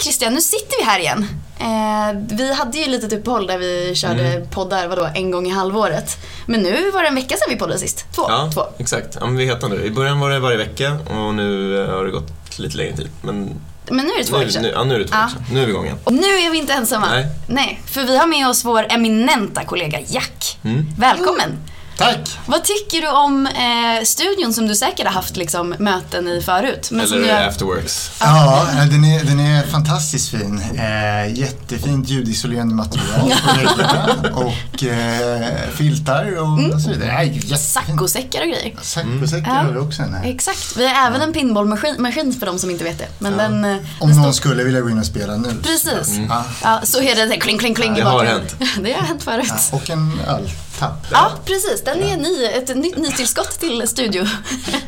Christian, nu sitter vi här igen. Eh, vi hade ju lite uppehåll där vi körde Mm. poddar vadå, en gång i halvåret. Men nu var det en vecka sedan vi poddade sist. Två. Ja, Två. exakt. Ja, men vi heter nu. I början var det varje vecka och nu eh, har det gått lite längre tid. Men Men nu är det två nu, veckor nu, ja, nu är det två Ja. Nu är vi igång igen. Och nu är vi inte ensamma. Nej. Nej, för vi har med oss vår eminenta kollega Jack. Mm. Välkommen! Tack! Vad tycker du om eh, studion som du säkert har haft liksom, möten i förut? Men som Eller du har- afterworks. Ja, eh, den är, den är fantastiskt fin. Eh, jättefint ljudisolerande material på väggarna och eh, filtar och så vidare. Nej. Saccosäckar och grejer. Saccosäckar Ja. har vi också. Nej. Exakt. Vi har även en pinballmaskin maskin för de som inte vet det. Men den... eh, Om den någon står- skulle vilja gå in och spela nu. Precis. Ja. Ja, så är det kling, kling, kling i Det har hänt. Det har hänt förut. Ja, och en Ja, precis. Den är ny, ett nytt nytillskott till studio.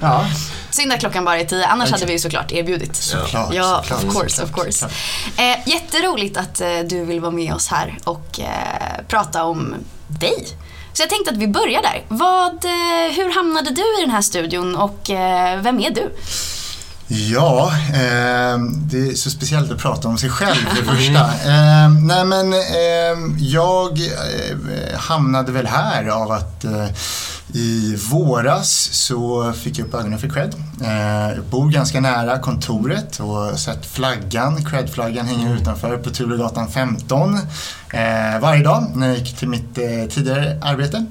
Ja, Synd att klockan bara är tio, annars hade vi ju såklart erbjudit. såklart. Ja, såklart, of course, såklart, of course. såklart. Eh, jätteroligt att eh, du vill vara med oss här och eh, prata om dig. Så jag tänkte att vi börjar där. Vad, eh, hur hamnade du i den här studion och eh, vem är du? Ja, eh, det är så speciellt att prata om sig själv för det första. Eh, nej men eh, jag hamnade väl här av att eh, i våras så fick jag upp ögonen för Cred. Eh, jag bor ganska nära kontoret och sett flaggan, Cred-flaggan hänger utanför på Turegatan 15 eh, varje dag när jag gick till mitt eh, tidigare arbete.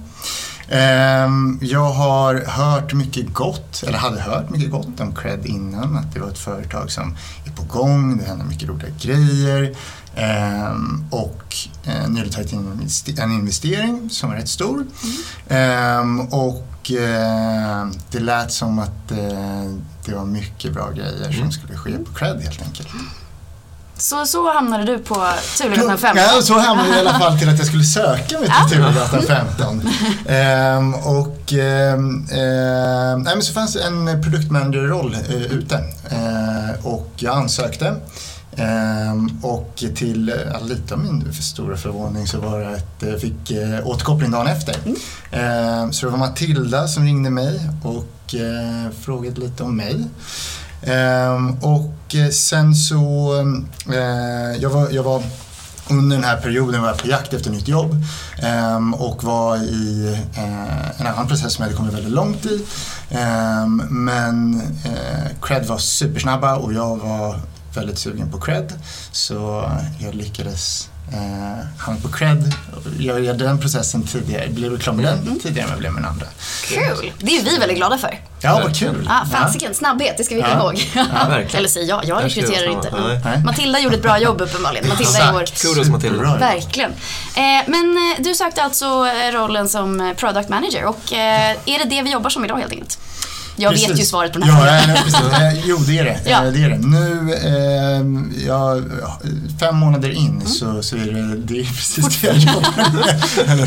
Ehm, Jag har hört mycket gott, eller hade hört mycket gott om Cred innan. Att det var ett företag som är på gång, det händer mycket roliga grejer. Ehm, och eh, nu har det tagit in en investe- en investering som är rätt stor. Ehm, och eh, det lät som att eh, det var mycket bra grejer som skulle ske på Cred helt enkelt. Så, så hamnade du på Turegatan 15. Ja, så hamnade jag i alla fall till att jag skulle söka mig till Turegatan 15. Ehm, och ehm, ehm, nej, men så fanns en produktmanagerroll eh, ute Ehm, och jag ansökte. Ehm, och till eh, lite av min stora förvåning så var det att jag fick eh, återkoppling dagen efter. Ehm, så det var Matilda som ringde mig och eh, frågade lite om mig. Ehm, och eh, sen så, eh, jag, var, jag var under den här perioden var jag på jakt efter nytt jobb eh, och var i eh, en annan process som jag hade kommit väldigt långt i. Eh, men eh, Cred var supersnabba och jag var väldigt sugen på Cred så jag lyckades eh, hamna på Cred. Jag gjorde den processen tidigare, blev klar med den tidigare än jag blev med den andra. Kul! Det är vi väldigt glada för. Ja, vad kul! Ah, fasiken, snabbhet, det ska vi komma Ja. ihåg. verkligen. Eller säger jag, jag rekryterar inte. Men Nej. Matilda gjorde ett bra jobb uppenbarligen. Matilda är vår... Kudos Matilda. Superbra. Verkligen. Eh, men eh, du sökte alltså eh, rollen som eh, product manager och eh, är det det vi jobbar som idag helt enkelt? Jag vet ju Precis. svaret på den här ja, frågan. precis. Eh, Jo, det är det. Ja. Eh, det, är det. Nu, eh, ja, fem månader in Mm. så, så är det, det är precis det jag jobbar med. Du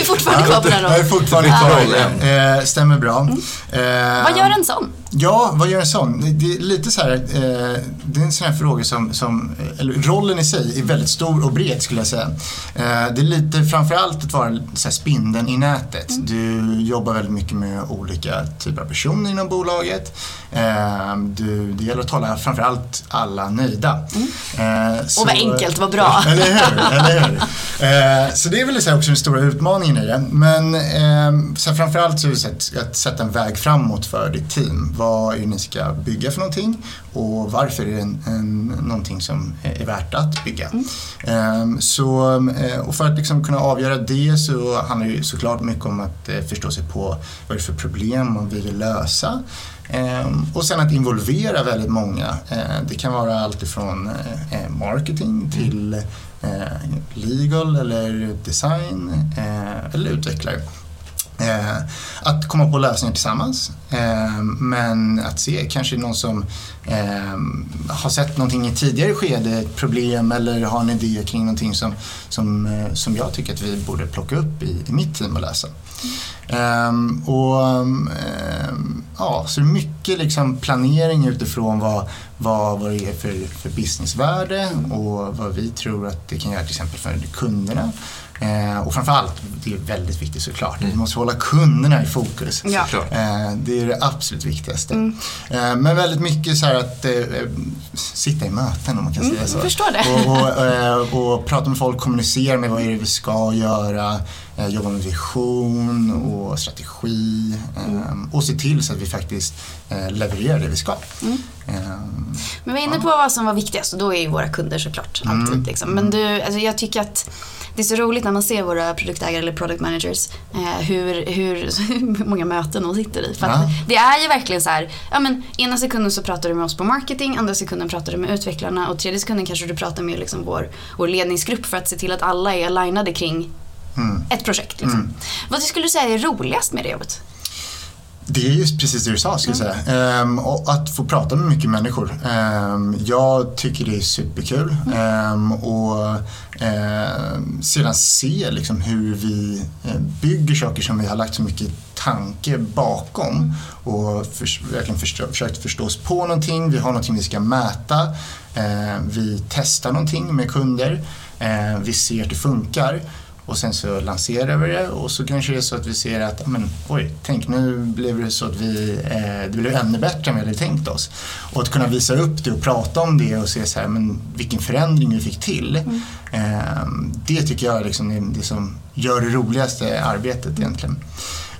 är fortfarande kvar på den Jag är rollen. fortfarande kvar. Eh, stämmer bra. Eh, Vad gör en sån? Ja, vad gör en sån? Det- är lite så här, eh, det är en sån här fråga som, som, eller rollen i sig är väldigt stor och bred skulle jag säga. Eh, det är lite framförallt att vara så här spindeln i nätet. Du jobbar väldigt mycket med olika typer av personer inom bolaget. Eh, du, det gäller att hålla framförallt alla nöjda. Eh, så- Och vad enkelt, vad bra. eller hur? Eller hur? Eh, så det är väl så här också den stora utmaningen i det. Men eh, sen framförallt så är det så att, att sätta en väg framåt för ditt team. Vad är det ni ska bygga för någonting och varför är det en, en, någonting som är värt att bygga. Eh, så, eh, och för att liksom kunna avgöra det så handlar det såklart mycket om att eh, förstå sig på vad det är för problem man vill lösa. Ehm, och sen att involvera väldigt många. Eh, det kan vara allt ifrån eh, marketing till eh, legal eller design eller utvecklare. Eh, att komma på lösningar tillsammans. Eh, men att se kanske någon som eh, har sett någonting i tidigare skede, ett problem eller har en idé kring någonting som, som, eh, som jag tycker att vi borde plocka upp i, i mitt team och läsa. Ehm, och eh, ja, så det är mycket liksom planering utifrån vad, vad, vad det är för, för businessvärde och vad vi tror att det kan göra till exempel för kunderna. Eh, och framförallt, det är väldigt viktigt såklart, vi måste hålla kunderna i fokus. Ja. Eh, det är det absolut viktigaste. Eh, men väldigt mycket så att eh, sitta i möten om man kan säga så. jag förstår det. Och, och, eh, och prata med folk, kommunicera med vad är det vi ska göra, eh, jobba med vision och strategi eh, och se till så att vi faktiskt levererar det vi ska. Eh, Men vi är inne på vad som var viktigast och då är ju våra kunder såklart Mm. alltid. Liksom. Men du, alltså jag tycker att det är så roligt när man ser våra produktägare eller product managers eh, hur, hur, hur många möten de sitter i. För Ja. Det är ju verkligen så här, ja men ena sekunden så pratar du med oss på marketing, andra sekunden pratar du med utvecklarna och tredje sekunden kanske du pratar med liksom vår, vår ledningsgrupp för att se till att alla är alignade kring mm. ett projekt. Liksom. Vad skulle du säga är roligast med det jobbet? Det är just precis det du sa, ska jag säga. Ehm, och att få prata med mycket människor. Ehm, jag tycker det är superkul. Ehm, och sedan se liksom hur vi eh, bygger saker som vi har lagt så mycket tanke bakom och förs- verkligen förstå, försökt förstå oss på någonting. Vi har någonting vi ska mäta. Vi testar någonting med kunder. Vi ser att det funkar. Och sen så lanserar vi det och så kanske det är så att vi ser att, men, oj, tänk nu blev det så att vi, eh, det blev ännu bättre än vi hade tänkt oss. Och att kunna visa upp det och prata om det och se så här, men vilken förändring vi fick till. Eh, det tycker jag är liksom det, det som gör det roligaste arbetet egentligen.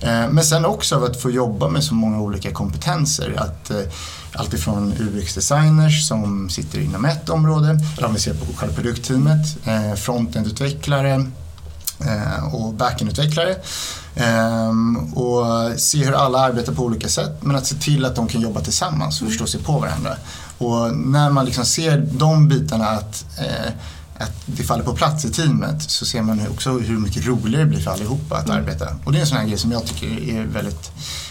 Eh, men sen också av att få jobba med så många olika kompetenser. Att, eh, allt ifrån UX-designers som sitter inom ett område, eller om vi ser på själva produktteamet, eh, frontend-utvecklare, och backend-utvecklare. Ehm, och se hur alla arbetar på olika sätt men att se till att de kan jobba tillsammans och förstå sig på varandra. Och när man liksom ser de bitarna att, eh, att det faller på plats i teamet så ser man också hur mycket roligare det blir för allihopa att arbeta. Och det är en sån här grej som jag tycker är väldigt,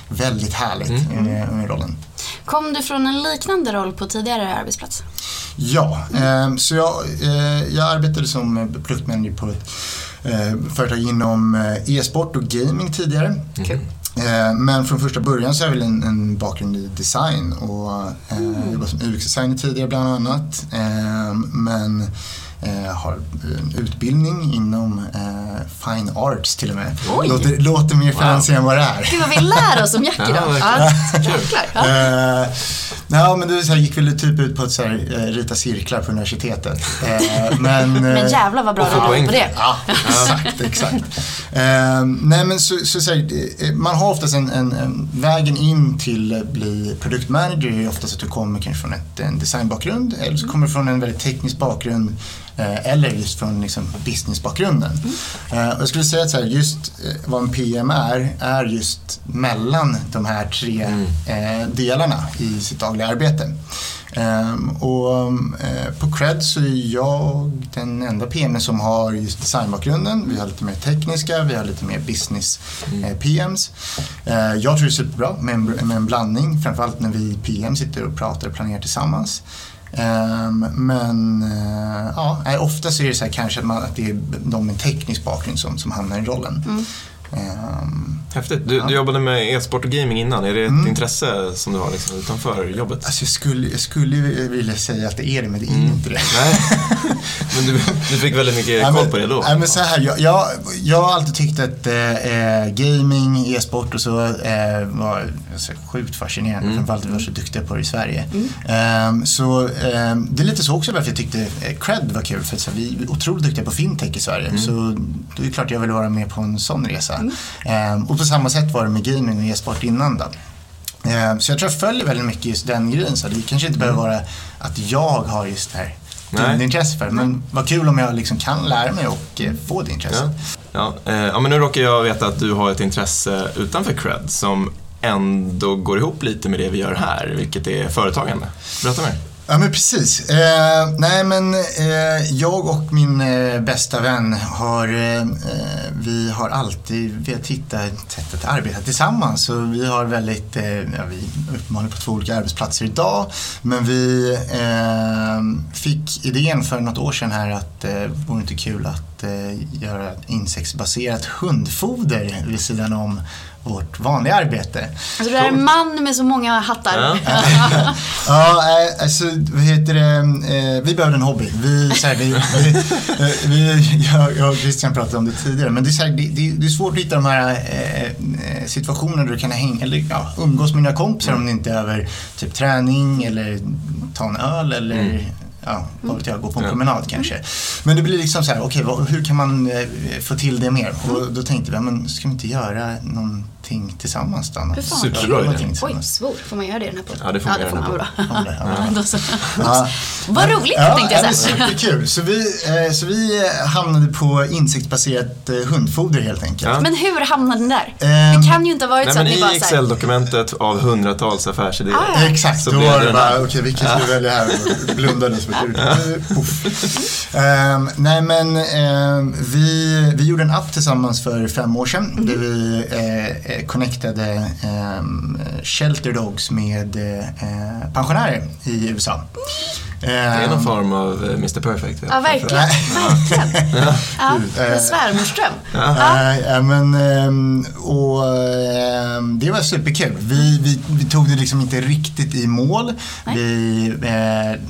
väldigt härligt med, med rollen. Kom du från en liknande roll på tidigare arbetsplats? Ja, eh, så jag, eh, jag arbetade som produktmanager på ett eh, företag inom eh, e-sport och gaming tidigare. Kul. Eh, men från första början så har jag väl en, en bakgrund i design och eh, jobbat som UX-designer tidigare bland annat. Eh, men eh, har en utbildning inom eh, fine arts till och med. Oj. Låter, låter mer fancy än vad det är. Gud vad vi lär oss om Jack Ja, idag. Ja, jäklar. Ja. Eh, ja, men det så här, gick väl typ ut på att så här, eh, rita cirklar på universitetet. Eh, men, Men eh, jävlar vad bra du poäng på det. Ja, exakt, exakt. Eh, nej men så, så, så här, eh, man har oftast en, en, en, vägen in till att bli produktmanager är oftast att du kommer kanske från ett, en designbakgrund eller så kommer du från en väldigt teknisk bakgrund eh, eller just från liksom, businessbakgrunden. Eh, och jag skulle säga att så här, just eh, vad en PM är, är just mellan de här tre eh, delarna i sitt dagliga arbete. Ehm, och eh, på Cred så är jag den enda PM som har just designbakgrunden. Vi har lite mer tekniska, vi har lite mer business eh, PMs. Eh, jag tror det är superbra med en, med en blandning, framförallt när vi PM sitter och pratar och planerar tillsammans. Um, men uh, ja, ofta så är det så här kanske att, man, att det är de med teknisk bakgrund som, som hamnar i rollen. Mm. Ehm, Häftigt. Du, du jobbade med e-sport och gaming innan. Är det ett Mm. intresse som du har liksom, utanför jobbet? alltså jag, skulle, jag skulle vilja säga att det är det, men det är inte det. Nej. Men du, du fick väldigt mycket koll men- på det då? Nej, men så här, jag, jag, jag har alltid tyckt att eh, gaming, e-sport och så eh, var så sjukt fascinerande. Mm. Framförallt att vi var så duktiga på det i Sverige. Ehm, så ehm, det är lite så också varför jag tyckte eh, Cred var kul. För att, så här, vi är otroligt duktiga på fintech i Sverige. Mm. Så det är klart jag ville vara med på en sån resa. Ehm, och på samma sätt var det med gaming och e-sport innan då. Ehm, Så jag tror jag följer väldigt mycket just den grejen. Så det kanske inte behöver vara att jag har just det här Mm. Nej. intresse för. Men vad kul om jag liksom kan lära mig och eh, få det intresset. Ja. Ja, eh, ja, men nu råkar jag veta att du har ett intresse utanför Cred som ändå går ihop lite med det vi gör här, vilket är företagande. Berätta mer. Ja men precis. Eh, nej men eh, jag och min eh, bästa vän har, eh, eh vi har alltid velat hitta ett sätt att arbeta tillsammans. Så vi har väldigt, eh, ja, vi är uppenbarligen på två olika arbetsplatser idag. Men vi eh, fick idén för något år sedan här att eh, vore inte kul att att eh, göra insektsbaserat hundfoder vid sidan om vårt vanliga arbete. Alltså du är en man med så många hattar. Ja. Ja, eh, alltså vad heter det, eh, vi behövde en hobby. Vi, så här, vi, vi, eh, vi, jag, jag och Christian pratade om det tidigare, men det är, så här, det, det, det är svårt att hitta de här eh, situationerna där du kan hänga, eller ja, umgås med dina kompisar om det inte är över typ träning eller ta en öl eller Ja, vad vet jag, gå på en promenad kanske. Men det blir liksom så här, okej, vad- hur kan man eh, få till det mer? Och då tänkte vi, ja, men ska vi inte göra någonting tillsammans då? Superbra idé. Oj, svår. Får man göra det i den här podden? Ja, det får man göra i den här bra. Ja, det- ja. Ja. Vad roligt ja, tänkte jag ja, säga. men Superkul. Så vi, eh, så vi eh, hamnade på insektsbaserat eh, hundfoder helt enkelt. Ja. Men hur hamnade den där? Ehm, det kan ju inte ha varit Nej, så att ni i bara här, Excel-dokumentet av hundratals affärsidéer. Ah, ja. Exakt, Så då var det bara, okej vilken ska vi välja här? Och Blundade som ett. Ehm, nej men ehm, vi, vi gjorde en app tillsammans för fem år sedan Mhm. där vi eh, connectade ehm, eh, shelter dogs med eh, eh pensionärer i USA. Det är någon form av eh, Mr Perfect. Ja, verkligen. verkligen. Ja, eh, svärmorsdröm. Nej, ja, men, ehm, och, ehm, det var superkul. Vi, vi, vi tog det liksom inte riktigt i mål. Nej. Vi eh,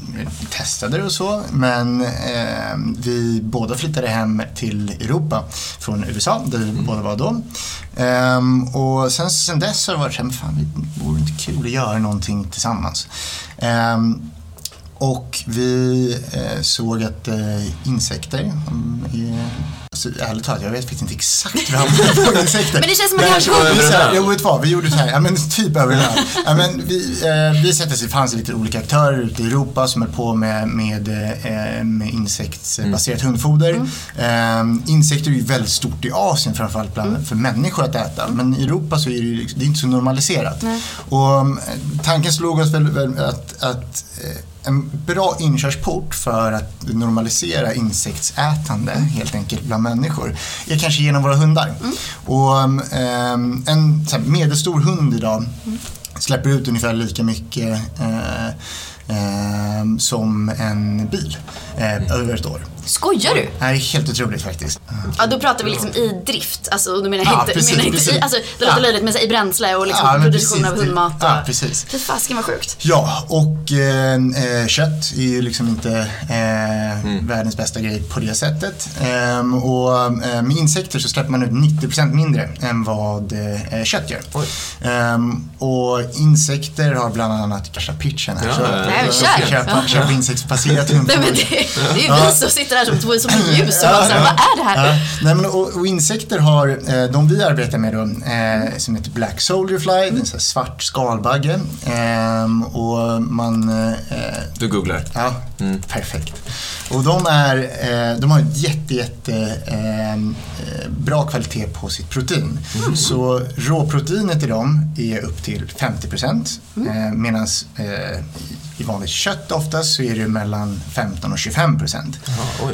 testade det och så, men ehm, vi båda flyttade hem till Europa från USA, där vi båda var då. Ehm, och sen, sen dess har det varit så här, men fan, det vore inte kul att göra någonting tillsammans. Ehm, och vi eh, såg att eh, insekter, de är, alltså, ärligt talat, jag vet faktiskt inte exakt vad han på insekter. Men det känns som att ni har här, öl. Jo, vet vad, vi gjorde så här, ja men typ över en öl. ja, men vi, eh, vi sätter sig, det fanns lite olika aktörer ute i Europa som höll på med, med, eh, med insektsbaserat hundfoder. Eh, insekter är ju väldigt stort i Asien framförallt bland, för människor att äta. Men i Europa så är det, ju liksom- det är inte så normaliserat. Och eh, tanken slog oss väl, väl att, att eh, en bra inkörsport för att normalisera insektsätande helt enkelt bland människor är kanske genom våra hundar. Och ehm, en här, medelstor hund idag släpper ut ungefär lika mycket ehm, som en bil eh, över ett år. Skojar du? Det här är helt otroligt faktiskt. Ja, då pratar vi liksom i drift. Alltså, då menar jag Ja, inte, precis, menar inte i, alltså, det låter Ja. löjligt, men så i bränsle och liksom Ja, produktion precis, av det- hundmat. Och, ja, precis. Fy fasken vad sjukt. Ja, och eh, eh, kött är ju liksom inte eh, världens bästa grej på det sättet. Ehm, och eh, med insekter så släpper man ut 90% mindre än vad eh, kött gör. Ehm, och insekter har bland annat kanske pitchen här. Ja, så ja, ja. jag ska Kör. köpa, köpa insektsbaserat Nej, hundfoder. det är ju vi som sitter här som som ljus och bara så här, vad är det här? Ja, nej men, och, och insekter har, eh, de vi arbetar med då, eh, som heter Black Soldier Fly, det är en sån här svart skalbagge. Ehm, och man... Eh, Du googlar. ja, perfekt. Och de, är, eh, de har ett jätte, jätte eh, eh, bra kvalitet på sitt protein. Så råproteinet i dem är upp till 50 procent. Eh, Medan i vanligt kött oftast så är det mellan 15 och 25 procent.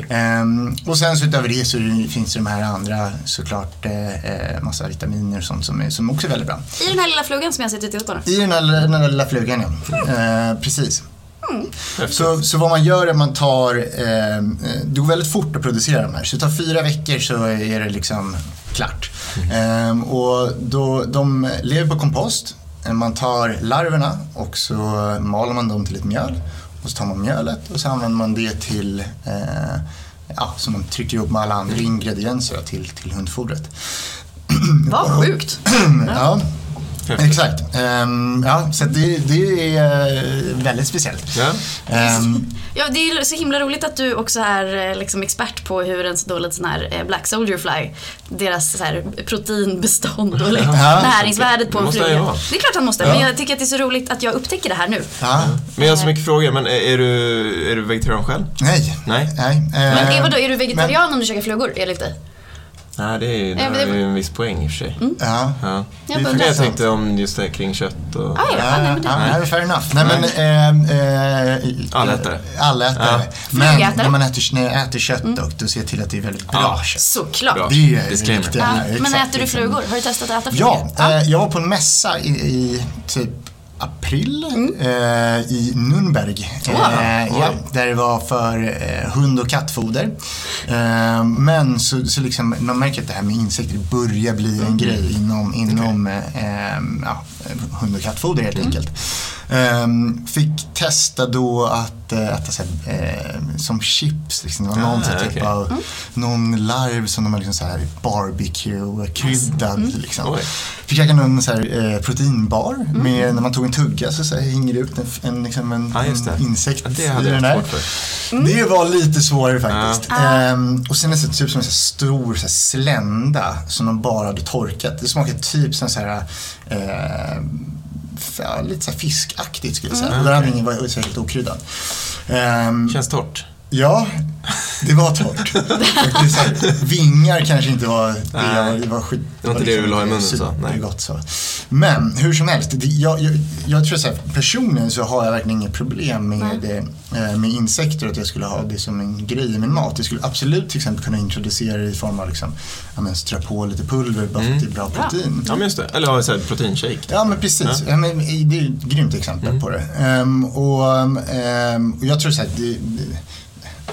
Ehm, och sen så utöver det så finns det de här andra såklart massa vitaminer och sånt som, är, som också är väldigt bra. I den här lilla flugan som jag sitter ute på nu. I den här, den här lilla flugan ja. Eh, precis. Så, så vad man gör är att man tar, eh, det går väldigt fort att producera de här. Så det tar fyra veckor så är det liksom klart. Eh, och då, de lever på kompost. Eh, Man tar larverna och så maler man dem till ett mjöl. Och så tar man mjölet och så använder man det till eh, Ja, så man trycker ihop med alla andra ingredienser till, till hundfodret. Vad sjukt. Ja, exakt. Ehm, ja, så det, det är eh, väldigt speciellt. Ja. Ehm, Ja, det är så himla roligt att du också är eh, liksom expert på hur en så dålig sån här eh, Black Soldier Fly, deras så här proteinbestånd och liksom Ja, näringsvärdet på det en fluga. vara. Det är klart han måste, Ja. men jag tycker att det är så roligt att jag upptäcker det här nu. ja, Men jag har så mycket frågor. Men är, är, du, är du vegetarian själv? nej. Nej. nej. Men ehm, är, vadå, är du vegetarian om du käkar flugor enligt dig? Nej, det är det Ja, är det- en viss poäng i och för sig. Ja. Ja. Jag Det jag tänkte om just det kring kött och... Ah, ja, ja, nej, men det... Ja, fair enough. Nej, men, ehm, eh, Allätare. Allätare. Ja. Men när man äter, när jag äter kött dock, då ser jag till att det är väldigt bra Ja. kött. Såklart. Bra. Det är ju Disclaimer. riktigt- Ja, exakt, men äter du liksom. flugor? Har du testat att äta flugor? Ja, eh, jag var på en mässa i, i typ april eh, i Nürnberg. Eh, ja, där det var för eh, hund och kattfoder. Eh, men så, så liksom, man märker att det här med insekter börjar bli en grej inom, inom eh, ja, hund och kattfoder helt enkelt. Um, fick testa då att uh, äta så här, uh, som chips. Liksom. Det var någon Ah, typ okej. av någon larv som de har liksom så här barbecue-kryddad. Liksom. Oj. Fick käka någon så här, eh, proteinbar med, när man tog en tugga så, så här, hänger det ut en, en, liksom en, det. en insekt Ja, det i hade den jag där. svårt för. Det var lite svårare faktiskt. Ja. Ehm, och sen är det typ som en så här stor så här slända som de bara hade torkat. Det smakar typ som så här, eh, ja, lite så här fiskaktigt skulle jag säga. Och den ingen var särskilt okryddad. Ehm, Känns torrt. Ja, det var torrt. Här, vingar kanske inte var det, Nej. jag, det var skit. Det var inte det du ville ha i munnen, så. Nej. supergott så. Men hur som helst, det, jag, jag, jag tror så här, personligen så har jag verkligen inget problem med, eh, med insekter att jag skulle ha det som en grej i min mat. Jag skulle absolut till exempel kunna introducera det i form av liksom, ja, men, strö på lite pulver bara för att det är bra protein. Ja, men just det. Eller ha så här proteinshake. Ja, men precis. Ja. men, det är ett grymt exempel på det. Ehm, och, ehm, och jag tror så här, det, det,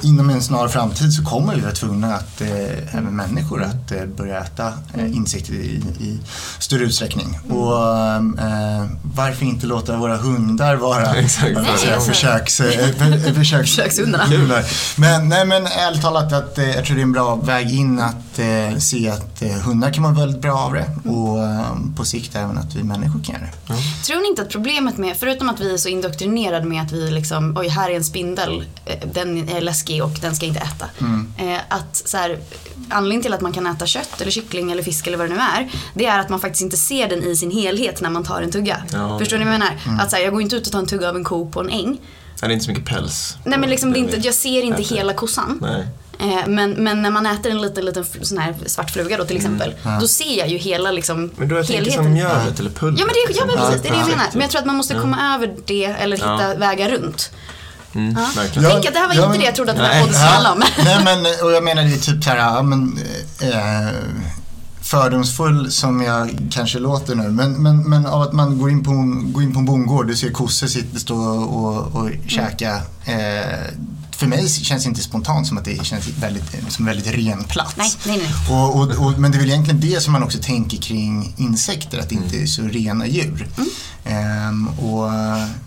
inom en snar framtid så kommer vi vara tvungna att, eh, även människor, att eh, börja äta eh, insekter i, i större utsträckning. Och eh, varför inte låta våra hundar vara Exakt. vad ska jag säga, Nej, försöks, eh, för, försöks, Försökshundarna. hundar. Men, nej, men ärligt talat, att, eh, jag tror det är en bra väg in att eh, se att eh, hundar kan vara väldigt bra av det och eh, på sikt även att vi människor kan göra det. Tror ni inte att problemet med, förutom att vi är så indoktrinerade med att vi liksom, oj här är en spindel, den är läskig och den ska jag inte äta. Eh, att så här, anledningen till att man kan äta kött eller kyckling eller fisk eller vad det nu är, det är att man faktiskt inte ser den i sin helhet när man tar en tugga. Ja. Förstår ni vad jag menar? Att så här, jag går inte ut och tar en tugga av en ko på en äng. Ja, det är inte så mycket päls. Nej men liksom, det är inte, jag ser inte äter. hela kossan. Nej. Eh, Men, men när man äter en liten, liten sån här svart fluga då till exempel, då ser jag ju hela liksom Men då tänker helheten. som mjölet eller pulvret. Ja men, det, ja, men liksom. precis, det är det jag menar. Men jag tror att man måste komma över det eller hitta Ja. vägar runt. Mm, Ja. verkligen. Tänk att det här var Ja, inte det jag trodde att den här podden skulle handla om. Nej men, och jag menar det är typ så här, ja, men, eh, fördomsfull som jag kanske låter nu. Men, men, men av att man går in på, en- går in på en bondgård, du ser kossor sitta, stå och, och käka. Eh, för mig känns det inte spontant som att det känns väldigt, som väldigt ren plats. Nej, nej, nej. Och, och, och, men det är väl egentligen det som man också tänker kring insekter, att det inte är så rena djur. Mm. Ehm, och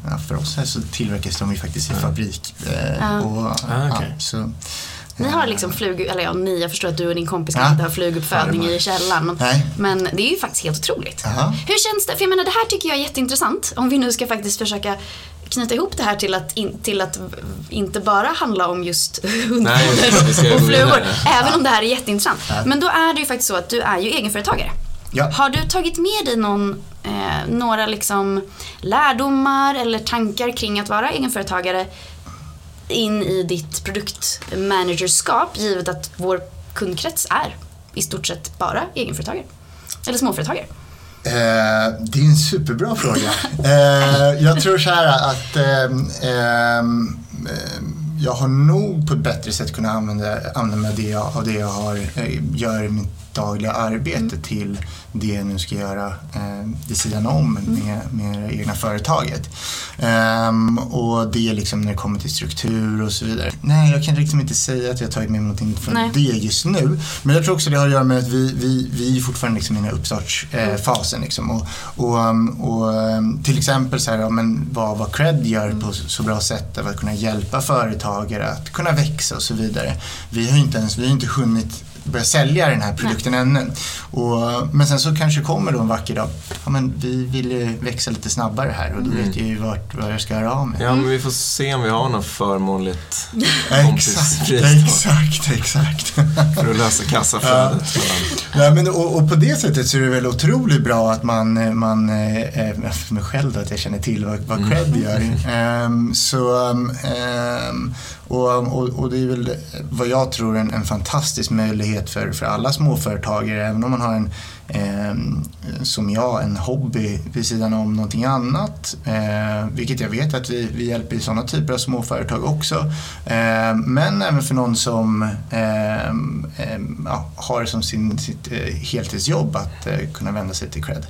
ja, för oss här så tillverkas de ju faktiskt i fabrik. Eh, Ja. och, Ah, okej. ja, så, Ni har liksom flug, eller ja ni, jag förstår att du och din kompis Ja. kanske inte har fluguppfödning i källaren. Men, Nej. men det är ju faktiskt helt otroligt. Jaha. Hur känns det? För jag menar det här tycker jag är jätteintressant. Om vi nu ska faktiskt försöka knyta ihop det här till att, in, till att inte bara handla om just ska och flugor. Även om det här är jätteintressant. Men då är det ju faktiskt så att du är ju egenföretagare. Ja. Har du tagit med dig någon, eh, några liksom lärdomar eller tankar kring att vara egenföretagare in i ditt produktmanagerskap givet att vår kundkrets är i stort sett bara egenföretagare? Eller småföretagare? Eh, det är en superbra fråga. Eh, jag tror så här att ehm, ehm, ehm, jag har nog på ett bättre sätt kunnat använda, använda det jag, av det jag har, eh, gör i mitt dagliga arbete till det jag nu ska göra eh, vid sidan om med, med det egna företaget. Ehm, och det är liksom när det kommer till struktur och så vidare. Nej, jag kan liksom inte säga att jag tagit med mig någonting från Nej. det just nu. Men jag tror också det har att göra med att vi, vi, vi är fortfarande liksom i den här uppstartsfasen. liksom. och, och, um, och, um, till exempel så här, ja, men vad, vad Cred gör på så, bra sätt av att kunna hjälpa företagare att kunna växa och så vidare. Vi har inte ens vi har inte hunnit börja sälja den här produkten ännu. Och, men sen så kanske kommer då en vacker dag, ja men vi vill ju växa lite snabbare här och då vet jag ju vart, vad jag ska höra av mig. Ja, men vi får se om vi har något förmånligt Exakt, kompispris då, exakt, exakt. för att lösa kassaflödet. mellan- Ja, men, och, och på det sättet så är det väl otroligt bra att man, man eh, för mig själv då, att jag känner till vad, vad Cred gör. Ehm, så, ehm, och, och, och det är väl vad jag tror en, en fantastisk möjlighet för, för alla småföretagare, även om man har en, som jag en hobby vid sidan om någonting annat. Eh, vilket jag vet att vi, vi hjälper i sådana typer av småföretag också. Eh, men även för någon som eh, eh, ja, har som sin, sitt eh, heltidsjobb att kunna vända sig till cred.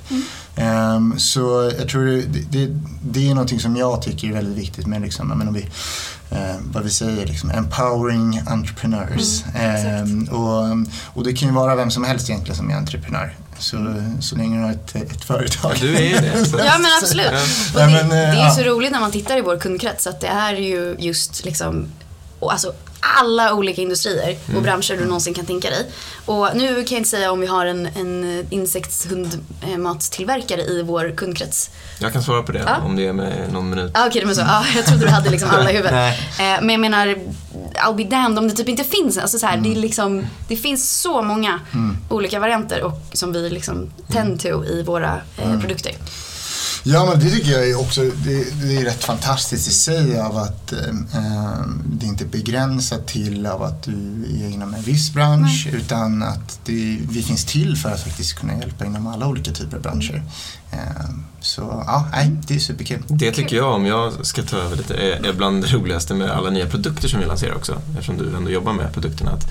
Mm. så jag tror det, det, det, är någonting som jag tycker är väldigt viktigt med liksom, men om vi, vad vi säger, liksom, empowering entrepreneurs. Mm, och, och det kan ju vara vem som helst egentligen som är entreprenör. Så, så länge du har ett, ett företag. Ja, du är det. Så. Ja men absolut. Och det, det är ju så roligt när man tittar i vår kundkrets att det är ju just liksom alltså alla olika industrier och mm. branscher du någonsin kan tänka dig. Och nu kan jag inte säga om vi har en, en insektshundmatstillverkare i vår kundkrets. Jag kan svara på det ja. om det är med någon minut. Ah, Okej, okay, så. Ah, jag trodde du hade liksom alla i huvudet. eh, men jag menar, I'll be damned om det typ inte finns. Alltså så här, mm. det, liksom, det finns så många mm. olika varianter och, som vi liksom tend to i våra eh, mm. produkter. Ja, men det tycker jag är också det, det är rätt fantastiskt i sig av att eh, det inte är begränsat till av att du är inom en viss bransch Nej. utan att det, vi finns till för att faktiskt kunna hjälpa inom alla olika typer av branscher. Eh, så ja, nej, det är superkul. Det tycker jag, om jag ska ta över lite, är, är bland det roligaste med alla nya produkter som vi lanserar också, eftersom du ändå jobbar med produkterna. Att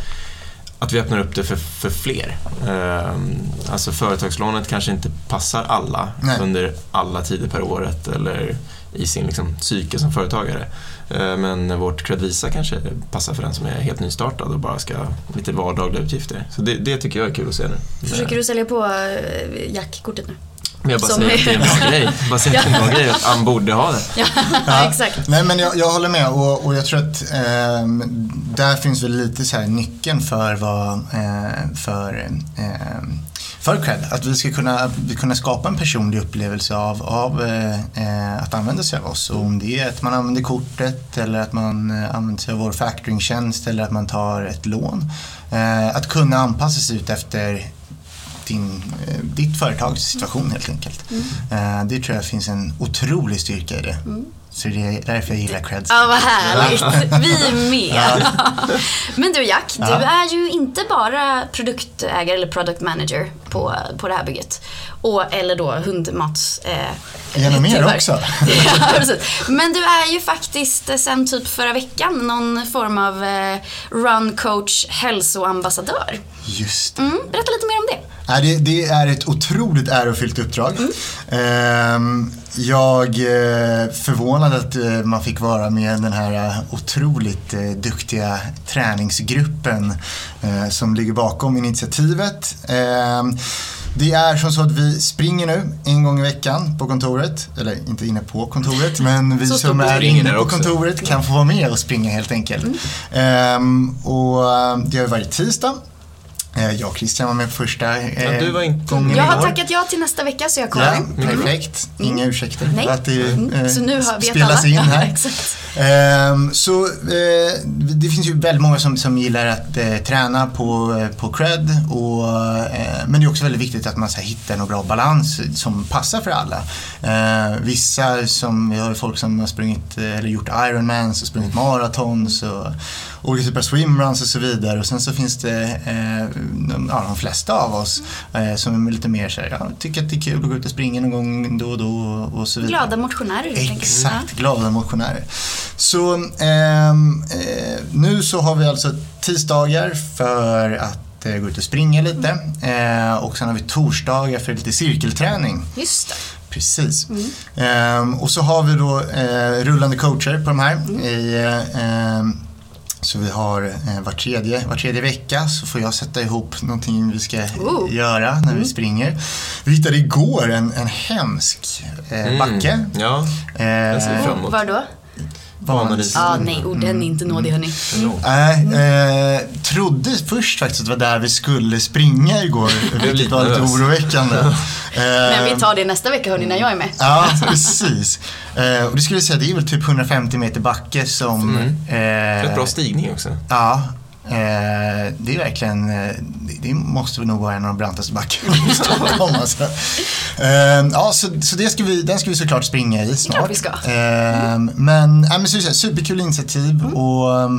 att vi öppnar upp det för, för fler. Ehm, alltså företagslånet kanske inte passar alla Nej. under alla tider per året eller i sin liksom, psyke som företagare. Ehm, men vårt Credvisa kanske passar för den som är helt nystartad och bara ska ha lite vardagliga utgifter. Så det, det tycker jag är kul att se nu. Försöker du sälja på eh, jackkortet nu? Men jag bara säger att det är en bra grej. Bara säger att det är en bra grej att han borde ha det. Ja, ja. exakt. Nej, men jag, jag håller med och, och jag tror att eh, där finns väl lite så här nyckeln för vad, eh, för eh, för cred. Att vi ska kunna, kunna skapa en personlig upplevelse av, av eh, att använda sig av oss. Och om det är att man använder kortet eller att man eh, använder sig av vår factoringtjänst eller att man tar ett lån. Eh, att kunna anpassa sig ut efter din, eh, ditt företags situation helt enkelt. Mm. Eh, det tror jag finns en otrolig styrka i det. Mm. Så det är därför jag gillar creds. Ja, vad härligt. Vi med. Men du Jack, ja. du är ju inte bara produktägare eller product manager på, på det här bygget. Och, eller då hundmats... Eh, Gärna mer också. ja, precis. Men du är ju faktiskt eh, sen typ förra veckan någon form av eh, run coach hälsoambassadör. Just mm, Berätta lite mer om det. Ja, det, det är ett otroligt ärofyllt uppdrag. Mm. Ehm, jag är förvånad att eh, man fick vara med den här eh, otroligt eh, duktiga träningsgruppen som ligger bakom initiativet. Ehm, det är som så att vi springer nu en gång i veckan på kontoret. Eller inte inne på kontoret, men vi som är inne på kontoret kan få vara med och springa helt enkelt. Mm. Ehm, och det har varit tisdag Eh, jag och Christian var med på första eh, ja, du var inte... gången Jag har tackat ja till nästa vecka så jag kommer. Ja, mm. perfekt. Mm. Inga ursäkter Nej. att det mm. eh, så nu har, spelas alla. in här. eh, så eh, det finns ju väldigt många som, som gillar att eh, träna på, eh, på cred. Och, men det är också väldigt viktigt att man så här, hittar en bra balans som passar för alla. vissa som, vi har folk som har sprungit eller gjort Ironmans och sprungit maratons och olika typer av swimruns och så vidare. Och sen så finns det ja, de flesta av oss eh, som är lite mer så här, ja, tycker att det är kul att gå ut och springa någon gång då och då och så vidare. Glada motionärer Exakt, glada motionärer. Så ehm, eh, nu så har vi alltså tisdagar för att eh, gå ut och springa lite eh, och sen har vi torsdagar för lite cirkelträning. Just det. Precis. Mm. Ehm, och så har vi då eh, rullande coacher på de här. Mm. I, eh, så vi har eh, var, tredje, var tredje vecka så får jag sätta ihop någonting vi ska uh. göra när mm. vi springer. Vi hittade igår en, en hemsk eh, mm. backe. Mm. Ja, jag ser fram emot. Var då? Vanadis. Ah, nej, oh, den är inte nådig hörni. Mm. Nej, eh, trodde först faktiskt att det var där vi skulle springa igår, vilket var lite oroväckande. Men vi tar det nästa vecka hörni, när jag är med. Ja, precis. Eh, och det skulle jag säga, det är väl typ 150 meter backe som... Mm. Eh, Rätt bra stigning också. Ja, Eh, det är verkligen, eh, det måste nog vara en av de brantaste backarna i Stockholm. Alltså. Eh, ja, så, så det ska vi, den ska vi såklart springa i snart. Det vi ska. Mm. Men, äh, men så, superkul initiativ mm. och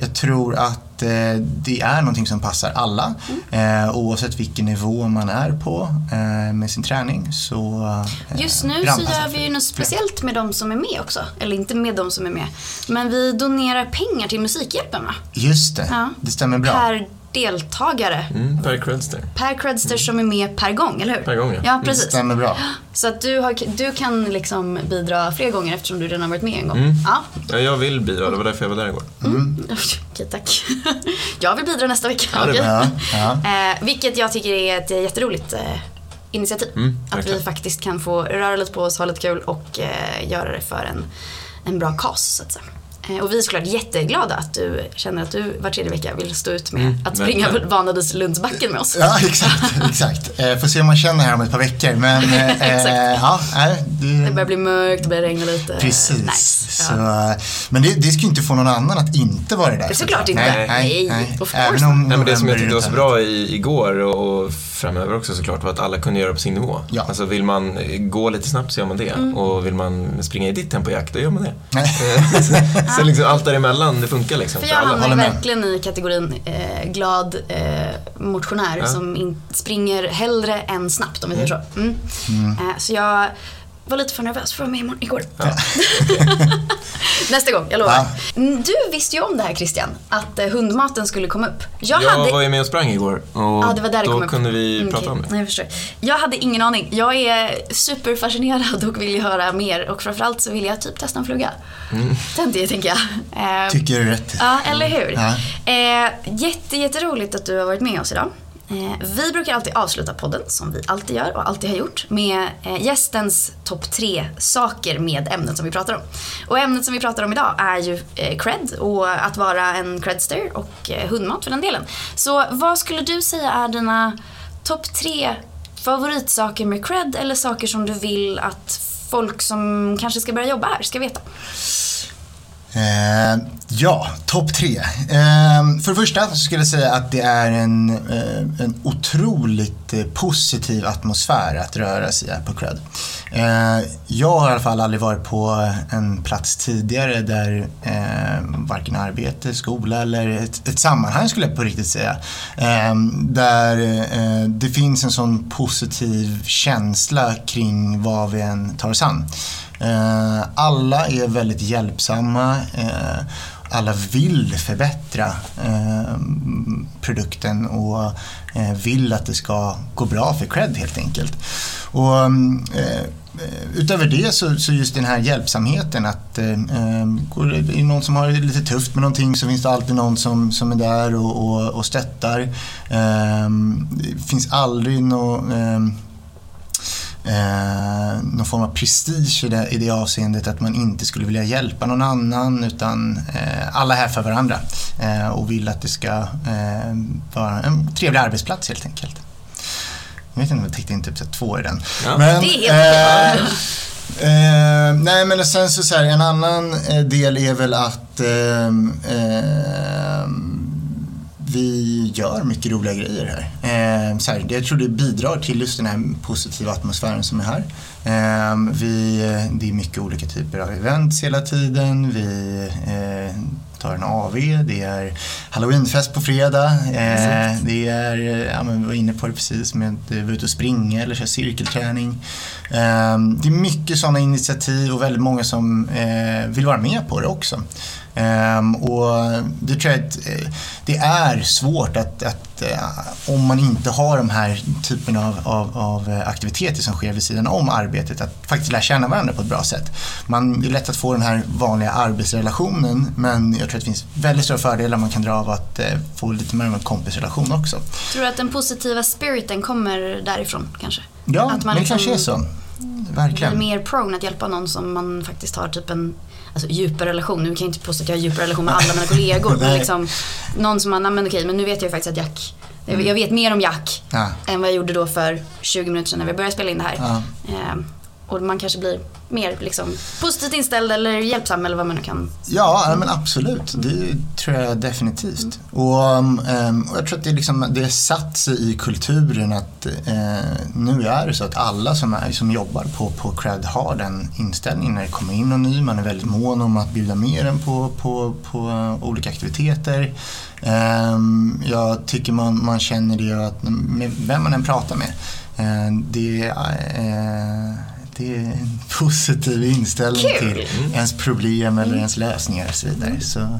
Jag tror att eh, det är någonting som passar alla. Mm. Eh, oavsett vilken nivå man är på eh, med sin träning. Så, Just nu så gör vi ju något speciellt med de som är med också. Eller inte med de som är med. Men vi donerar pengar till Musikhjälpen va? Just det, Ja. det stämmer bra. Per deltagare. Mm, per credster. Per credster som är med per gång, eller hur? Per gång, ja. Ja, Det precis. stämmer bra. Så att du, har, du kan liksom bidra fler gånger eftersom du redan har varit med en gång. Mm. Ja. Ja, jag vill bidra, det var därför jag var där igår. Okej, tack. Jag vill bidra nästa vecka. Ja, det? Ja, ja. Eh, vilket jag tycker är ett jätteroligt eh, initiativ. Mm, att vi faktiskt kan få röra lite på oss, ha lite kul och eh, göra det för en, en bra cause så att säga. Eh, och vi är såklart jätteglada att du känner att du var tredje vecka vill stå ut med Mm, att springa verkligen. Vanades Lundsbacken med oss. Ja, exakt. exakt. Eh, får se om man känner här om ett par veckor. Men eh, eh, ja, nej, det, Det börjar bli mörkt, det börjar regna lite. Precis. Nice. Så, Ja. men det, det ska ju inte få någon annan att inte vara där. Såklart inte. Nej, nej, Nej, Även om Nej, men det som jag tyckte var så bra i, igår och, och framöver också såklart var att alla kunde göra på sin nivå. Ja. Alltså vill man gå lite snabbt så gör man det Mm. och vill man springa i ditt tempo Jack, då gör man det. Eh, så, så liksom allt däremellan, det funkar liksom För jag alla. hamnar verkligen i kategorin eh, glad eh, motionär Ja. som in, springer hellre än snabbt om vi säger så. Mm. Eh, så jag var lite för nervös för att vara med imorgon, igår. Nästa gång, jag lovar. Ja. Mm, Du visste ju om det här Christian, att eh, hundmaten skulle komma upp. Jag, Jag hade... var ju med och sprang igår och Ja, det var där det då kom upp. kunde vi Mm, prata om det. Nej, jag förstår. Jag hade ingen aning. Jag är superfascinerad och vill ju höra mer och framförallt så vill jag typ testa en fluga. Mm. Den tänker jag. Eh, Tycker du rätt. Ja, eller hur? Ja. Eh, jätte, jätteroligt att du har varit med oss idag. Eh, vi brukar alltid avsluta podden, som vi alltid gör och alltid har gjort, med eh, gästens topp tre saker med ämnet som vi pratar om. Och ämnet som vi pratar om idag är ju eh, cred och att vara en credster och hundmat för den delen. Så vad skulle du säga är dina topp tre favoritsaker med cred eller saker som du vill att folk som kanske ska börja jobba här ska veta? Eh, ja, topp tre. Eh, för det första så skulle jag säga att det är en, eh, en otroligt eh, positiv atmosfär att röra sig här på Cred. Eh, jag har i alla fall aldrig varit på en plats tidigare där eh, varken arbete, skola eller ett, ett sammanhang skulle jag på riktigt säga. Eh, där eh, det finns en sån positiv känsla kring vad vi än tar oss an. Eh, alla är väldigt hjälpsamma. Eh, alla vill förbättra eh, produkten och vill att det ska gå bra för cred helt enkelt. Och, utöver det så, så just den här hjälpsamheten att eh, är det någon som har det lite tufft med någonting så finns det alltid någon som, som är där och, och, och stöttar. Eh, det finns aldrig någon eh, eh, någon form av prestige i det, i det avseendet att man inte skulle vilja hjälpa någon annan utan eh, alla är här för varandra eh, och vill att det ska eh, vara en trevlig arbetsplats helt enkelt. Jag vet inte om jag täckte in typ två i den. Ja. Men, Det är helt eh, eh, nej men sen så, så här, en annan eh, del är väl att eh, eh, vi gör mycket roliga grejer här. Eh, så här. Jag tror det bidrar till just den här positiva atmosfären som är här. Eh, vi, det är mycket olika typer av events hela tiden. Vi eh, tar en AV, det är halloweenfest på fredag. Eh, det är, eh, ja, men vi var inne på det precis med att vara ute och springa eller köra cirkelträning. Eh, det är mycket sådana initiativ och väldigt många som eh, vill vara med på det också. Ehm, och det tror jag att eh, det är svårt att, att eh, om man inte har de här typen av, av, av aktiviteter som sker vid sidan om arbetet, att faktiskt lära känna varandra på ett bra sätt. Man, det är lätt att få den här vanliga arbetsrelationen men jag tror att det finns väldigt stora fördelar man kan dra av att eh, få lite mer av en kompisrelation också. Tror du att den positiva spiriten kommer därifrån kanske? Ja, Att man det liksom kanske är så. Blir Verkligen. mer prone att hjälpa någon som man faktiskt har typ en alltså, djupare relation. Nu kan jag inte påstå att jag har djupare relation med alla mina kollegor. men liksom, någon som man, men okej, men nu vet jag ju faktiskt att Jack, jag- jag vet mer om Jack Ja. än vad jag gjorde då för 20 minuter sedan när vi började spela in det här. Ja. Eh, och man kanske blir mer liksom, positivt inställd eller hjälpsam eller vad man nu kan. Ja, men absolut. Det tror jag definitivt. Och, um, um, och jag tror att det, liksom, det är satt sig i kulturen att eh, nu är det så att alla som, är, som jobbar på, på Cred har den inställningen när det kommer in någon ny. Man är väldigt mån om att bjuda med den på, på, på olika aktiviteter. Eh, jag tycker man, man känner det att med vem man än pratar med. Eh, det uh, det är en positiv inställning Kul. till ens problem eller ens lösningar och så vidare. Så,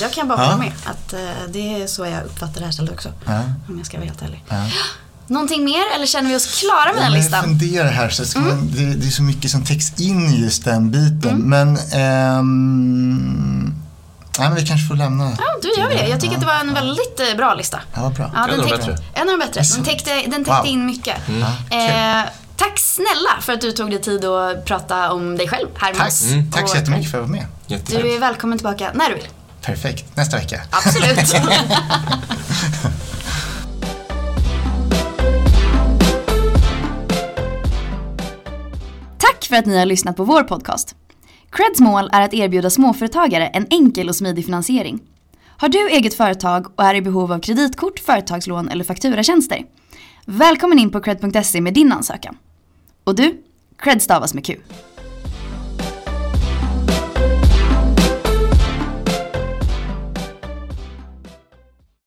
Jag kan bara Ja. hålla med att eh, det är så jag uppfattar det här stället också. ja, Om jag ska vara helt ärlig. ja. Någonting mer eller känner vi oss klara med den Om jag listan? funderar här så ska man, det, det är så mycket som täcks in i just den biten. Mm. Men, ehm, nej, men vi kanske får lämna. Ja, då gör vi det. Jag tycker att det var en väldigt eh, bra lista. Ja, bra. Ja, En av de bättre. En av de bättre. Den täckte, den täckte Wow. in mycket. Ja, kul. Eh, tack snälla för att du tog dig tid att prata om dig själv här med Tack, oss. tack så Och jättemycket för att jag var med. Du Jättetrevligt. är välkommen tillbaka när du vill. Perfekt. Nästa vecka. Absolut. Tack för att ni har lyssnat på vår podcast. Creds mål är att erbjuda småföretagare en enkel och smidig finansiering. Har du eget företag och är i behov av kreditkort, företagslån eller fakturatjänster? Välkommen in på cred.se med din ansökan. Och du, cred stavas med Q.